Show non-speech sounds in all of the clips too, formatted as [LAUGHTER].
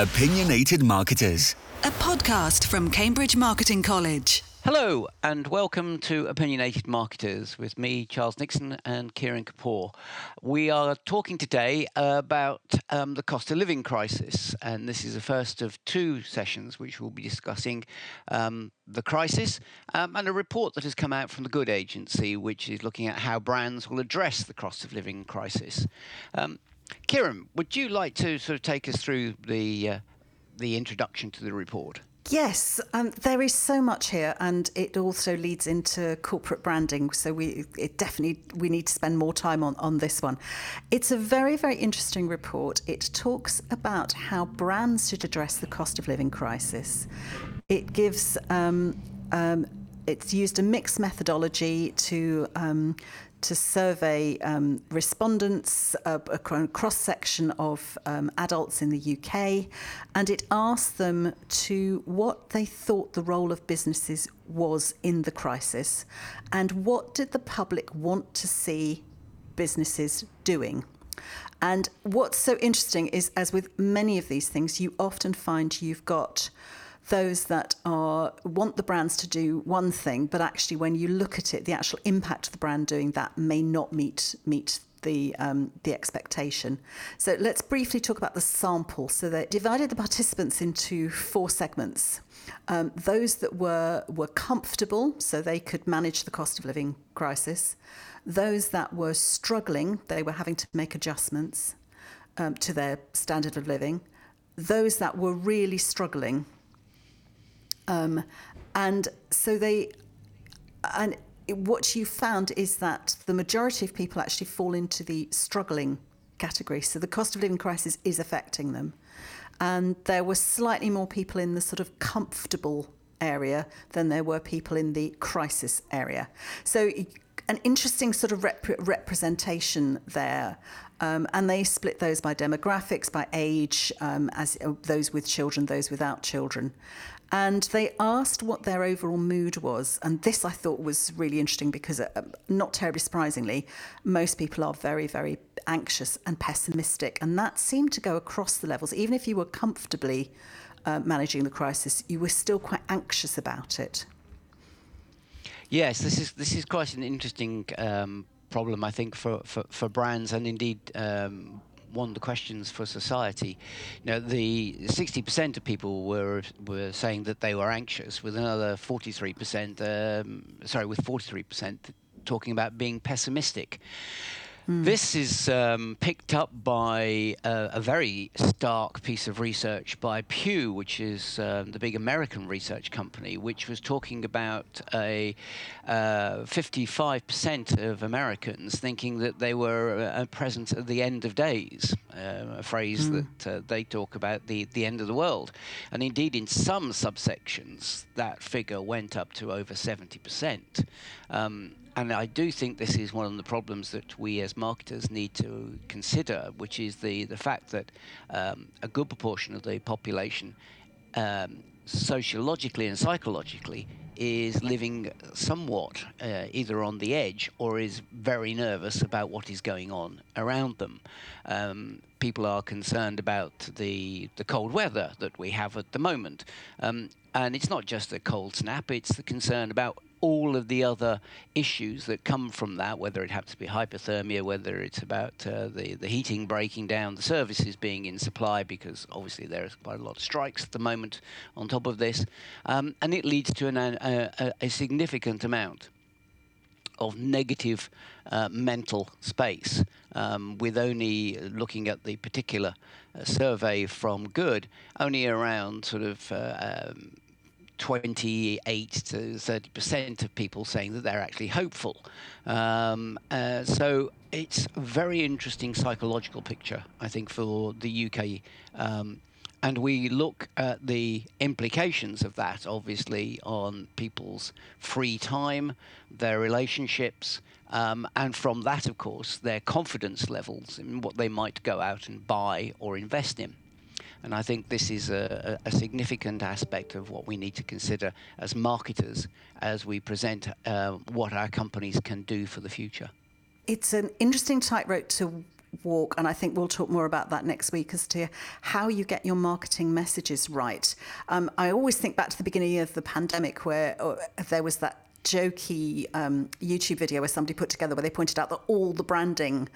Opinionated Marketers. a podcast from Cambridge Marketing College. Hello and welcome to Opinionated Marketers with me, Charles Nixon, and Kiran Kapur. We are talking today about um, the cost of living crisis, and this is the first of two sessions which we'll be discussing um, the crisis um, and a report that has come out from the Good Agency, which is looking at how brands will address the cost of living crisis. Kiran, would you like to sort of take us through the uh, the introduction to the report? Yes, um, there is so much here, and it also leads into corporate branding. So we it definitely we need to spend more time on on this one. It's a very very interesting report. It talks about how brands should address the cost of living crisis. It gives. Um, um, it's used a mixed methodology to um, to survey um, respondents, uh, a cross section of um, adults in the UK, and it asked them to what they thought the role of businesses was in the crisis, and what did the public want to see businesses doing. And what's so interesting is, as with many of these things, you often find you've got those that are want the brands to do one thing, but actually when you look at it, the actual impact of the brand doing that may not meet meet the um, the expectation. So let's briefly talk about the sample. So they divided the participants into four segments. Um, those that were were comfortable, so they could manage the cost of living crisis. Those that were struggling, they were having to make adjustments um, to their standard of living. Those that were really struggling, um, and so they, and what you found is that the majority of people actually fall into the struggling category. So the cost of living crisis is affecting them. And there were slightly more people in the sort of comfortable area than there were people in the crisis area. So an interesting sort of rep- representation there. Um, and they split those by demographics, by age, um, as uh, those with children, those without children. And they asked what their overall mood was. And this I thought was really interesting because, uh, not terribly surprisingly, most people are very, very anxious and pessimistic. And that seemed to go across the levels. Even if you were comfortably uh, managing the crisis, you were still quite anxious about it. Yes, this is this is quite an interesting um, problem, I think, for, for, for brands and indeed um, one of the questions for society. You know, the 60% of people were were saying that they were anxious, with another 43%, um, sorry, with 43% talking about being pessimistic. Mm. This is um, picked up by a, a, very stark piece of research by Pew, which is um, the big American research company, which was talking about a uh, 55% of Americans thinking that they were uh, present at the end of days, uh, a phrase mm. that uh, they talk about the, the end of the world. And indeed, in some subsections, that figure went up to over 70%. Um, and I do think this is one of the problems that we as marketers need to consider, which is the, the fact that um, a good proportion of the population, um, sociologically and psychologically, is living somewhat uh, either on the edge or is very nervous about what is going on around them. Um, people are concerned about the the cold weather that we have at the moment, um, and it's not just a cold snap; it's the concern about all of the other issues that come from that, whether it happens to be hypothermia, whether it's about uh, the, the heating breaking down, the services being in supply, because obviously there's quite a lot of strikes at the moment on top of this. Um, and it leads to an, a, a, significant amount of negative uh, mental space, um, with only looking at the particular uh, survey from Good, only around sort of uh, um, 28 to 30 percent of people saying that they're actually hopeful. Um, uh, so it's a very interesting psychological picture, I think, for the UK. Um, and we look at the implications of that, obviously, on people's free time, their relationships, um, and from that, of course, their confidence levels in what they might go out and buy or invest in. And I think this is a, a, significant aspect of what we need to consider as marketers as we present uh, what our companies can do for the future. It's an interesting tightrope to walk, and I think we'll talk more about that next week as to how you get your marketing messages right. Um, I always think back to the beginning of the pandemic where uh, there was that jokey um, YouTube video where somebody put together where they pointed out that all the branding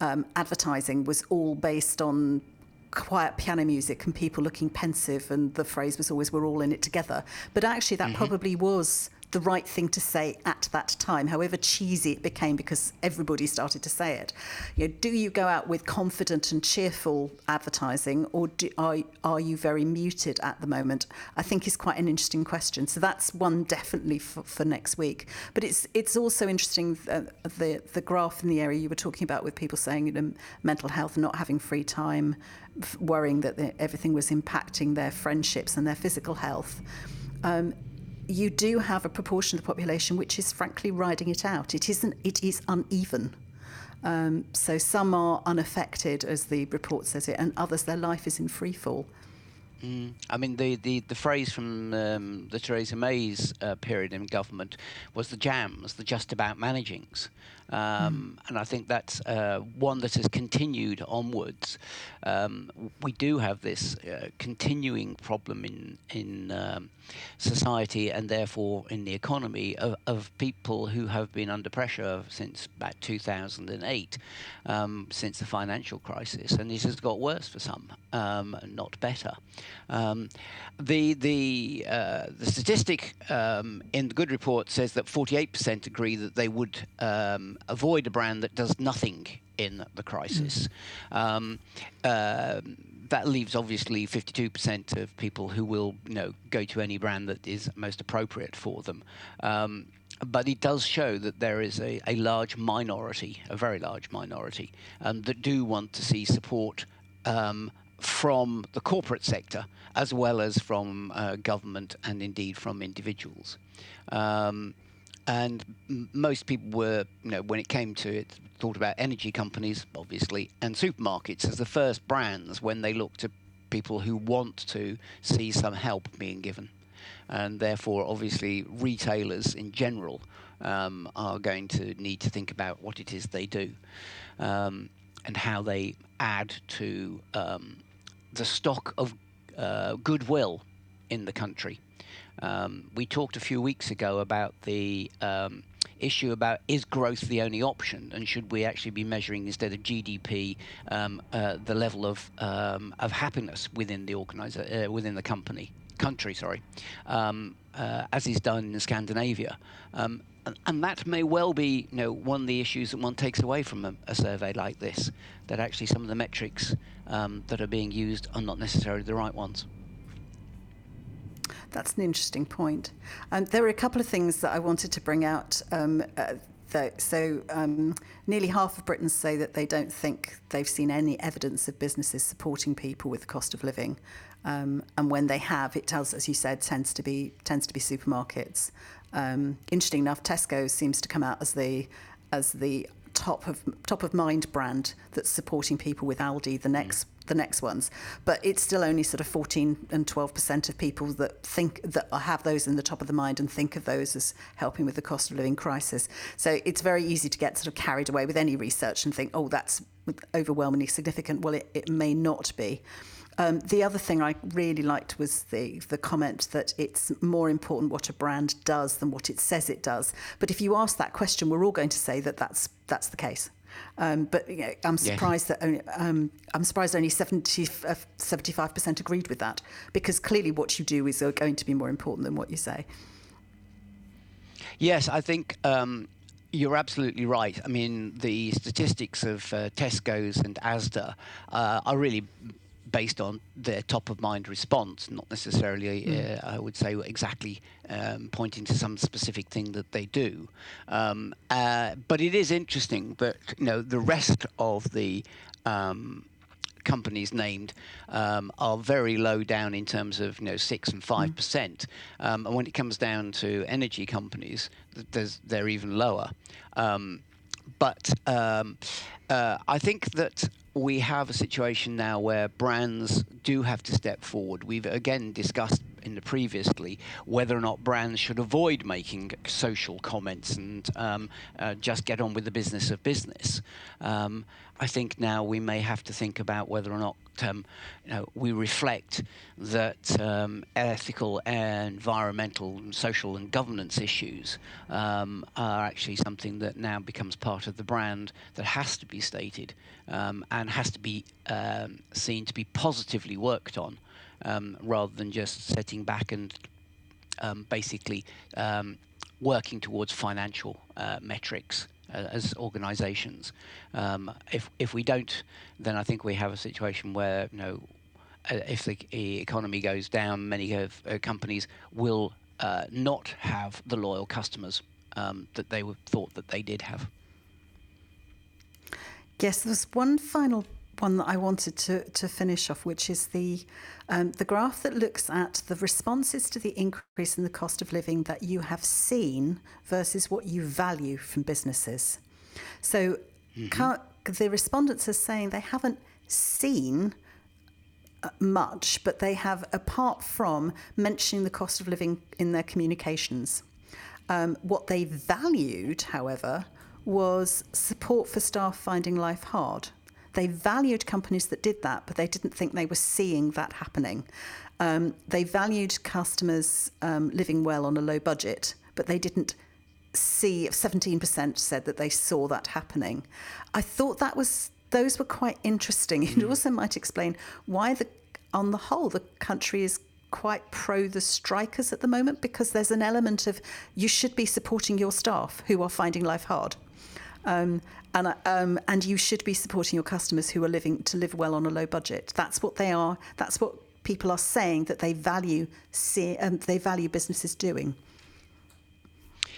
um, advertising was all based on quiet piano music and people looking pensive and the phrase was always we're all in it together but actually that mm-hmm. probably was the right thing to say at that time, however cheesy it became because everybody started to say it. You know, do you go out with confident and cheerful advertising, or do, are, are you very muted at the moment? I think is quite an interesting question. So that's one definitely for, for next week. But it's it's also interesting uh, the the graph in the area you were talking about with people saying you know, mental health, not having free time, worrying that the, everything was impacting their friendships and their physical health. Um, you do have a proportion of the population which is frankly riding it out. It isn't. It is uneven. Um, so some are unaffected, as the report says it, and others their life is in free fall. Mm. I mean, the, the, the phrase from um, the Theresa May's uh, period in government was the jams, the just about managings. Um, mm. And I think that's uh, one that has continued onwards. Um, we do have this uh, continuing problem in, in um, society and therefore in the economy of, of, people who have been under pressure since about 2008, um, since the financial crisis. And this has got worse for some, um, not better. Um, the the uh, the statistic in the Good Report says that 48% agree that they would um, avoid a brand that does nothing in the crisis. Mm-hmm. Um, uh, that leaves obviously 52% of people who will you know go to any brand that is most appropriate for them. Um, but it does show that there is a, a large minority, a very large minority, um, that do want to see support um, from the corporate sector as well as from uh, government and indeed from individuals. Um, and m- most people were, you know, when it came to it, thought about energy companies, obviously, and supermarkets as the first brands when they looked to people who want to see some help being given. And therefore, obviously, retailers in general um, are going to need to think about what it is they do um, and how they add to um, the stock of uh, goodwill in the country. Um, we talked a few weeks ago about the um, issue about is growth the only option, and should we actually be measuring instead of GDP um, uh, the level of um, of happiness within the organizer uh, within the company country, sorry, um, uh, as is done in Scandinavia. Um, and, and, that may well be, you know, one of the issues that one takes away from a, a survey like this, that actually some of the metrics that are being used are not necessarily the right ones. That's an interesting point. Um, there were a couple of things that I wanted to bring out. Um, uh, that, so, um, nearly half of Britons say that they don't think they've seen any evidence of businesses supporting people with the cost of living. Um, and when they have, it tells, as you said, tends to be tends to be supermarkets. Um, interesting enough, Tesco seems to come out as the as the top of top of mind brand that's supporting people with Aldi the next the next ones but it's still only sort of 14 and 12% of people that think that have those in the top of the mind and think of those as helping with the cost of living crisis so it's very easy to get sort of carried away with any research and think oh that's overwhelmingly significant well it, it may not be um, the other thing I really liked was the the comment that it's more important what a brand does than what it says it does. But if you ask that question, we're all going to say that that's that's the case. Um, but you know, I'm surprised yes. that only, um, I'm surprised only 70, uh, 75% agreed with that because clearly what you do is going to be more important than what you say. Yes, I think um, you're absolutely right. I mean, the statistics of uh, Tesco's and ASDA uh, are really based on their top of mind response, not necessarily, mm. uh, I would say, exactly um, pointing to some specific thing that they do. Um, uh, but it is interesting that you know the rest of the um, companies named um, are very low down in terms of you know six and five mm. percent, um, and when it comes down to energy companies, they're even lower. Um, but um, uh, I think that we have a situation now where brands do have to step forward. We've again discussed in the previously, whether or not brands should avoid making social comments and um, uh, just get on with the business of business. Um, I think now we may have to think about whether or not um, you know, we reflect that um, ethical, and environmental, and social, and governance issues um, are actually something that now becomes part of the brand that has to be stated um, and has to be um, seen to be positively worked on, um, rather than just sitting back and basically working towards financial uh, metrics uh, as organisations. Um, if if we don't, then I think we have a situation where you know, uh, if the economy goes down, many of, uh, companies will uh, not have the loyal customers um, that they thought that they did have. Yes, there's one final one that I wanted to, to finish off, which is the um, the graph that looks at the responses to the increase in the cost of living that you have seen versus what you value from businesses. So mm-hmm. the respondents are saying they haven't seen uh, much, but they have, apart from mentioning the cost of living in their communications. Um, what they valued, however, was support for staff finding life hard. They valued companies that did that, but they didn't think they were seeing that happening. Um, they valued customers um, living well on a low budget, but they didn't see 17% said that they saw that happening. I thought that was those were quite interesting. [LAUGHS] It mm. also might explain why the on the whole the country is quite pro the strikers at the moment because there's an element of you should be supporting your staff who are finding life hard. Um, and um, and you should be supporting your customers who are living to live well on a low budget. That's what they are. That's what people are saying that they value. See, um, they value businesses doing.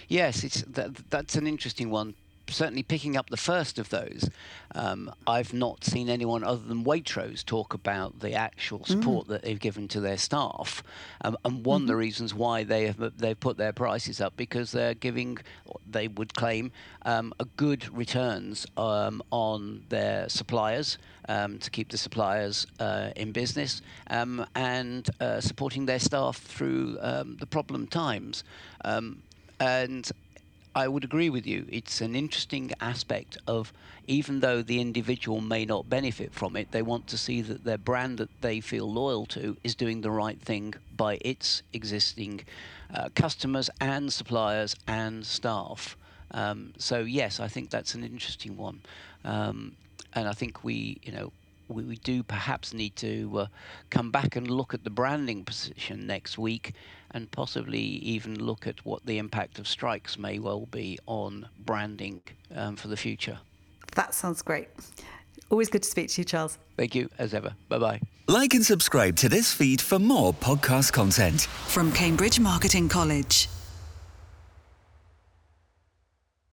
Yes, it's that, that's an interesting one certainly picking up the first of those. Um, I've not seen anyone other than Waitrose talk about the actual mm. support mm. that they've given to their staff, um, and one mm-hmm. of the mm-hmm. reasons why they have they've put their prices up because they're giving, they would claim, um, a good returns um, on their suppliers um, to keep the suppliers uh, in business um, and uh, supporting their staff through the problem times. and I would agree with you. It's an interesting aspect of even though the individual may not benefit from it, they want to see that their brand that they feel loyal to is doing the right thing by its existing uh, customers and suppliers and staff. Um, so yes, I think that's an interesting one, um, and I think we, you know, we, we do perhaps need to uh, come back and look at the branding position next week and possibly even look at what the impact of strikes may well be on branding um, for the future. That sounds great. Always good to speak to you, Charles. Thank you, as ever. Bye bye. Like and subscribe to this feed for more podcast content from Cambridge Marketing College.